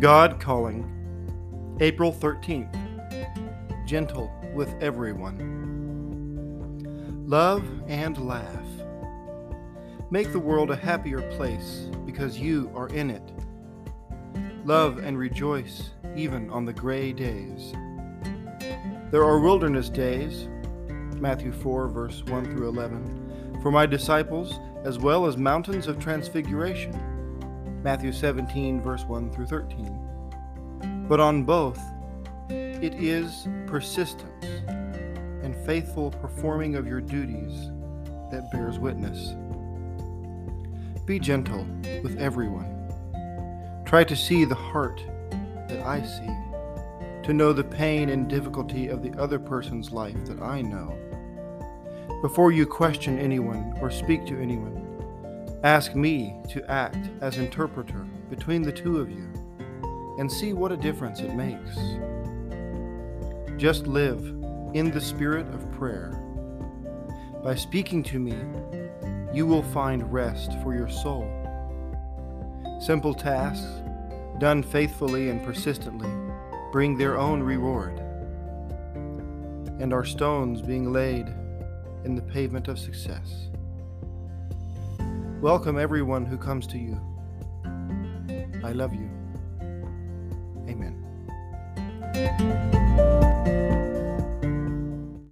God Calling, April 13th. Gentle with everyone. Love and laugh. Make the world a happier place because you are in it. Love and rejoice even on the gray days. There are wilderness days, Matthew 4, verse 1 through 11, for my disciples, as well as mountains of transfiguration. Matthew 17, verse 1 through 13. But on both, it is persistence and faithful performing of your duties that bears witness. Be gentle with everyone. Try to see the heart that I see, to know the pain and difficulty of the other person's life that I know. Before you question anyone or speak to anyone, Ask me to act as interpreter between the two of you and see what a difference it makes. Just live in the spirit of prayer. By speaking to me, you will find rest for your soul. Simple tasks, done faithfully and persistently, bring their own reward, and are stones being laid in the pavement of success. Welcome everyone who comes to you. I love you. Amen.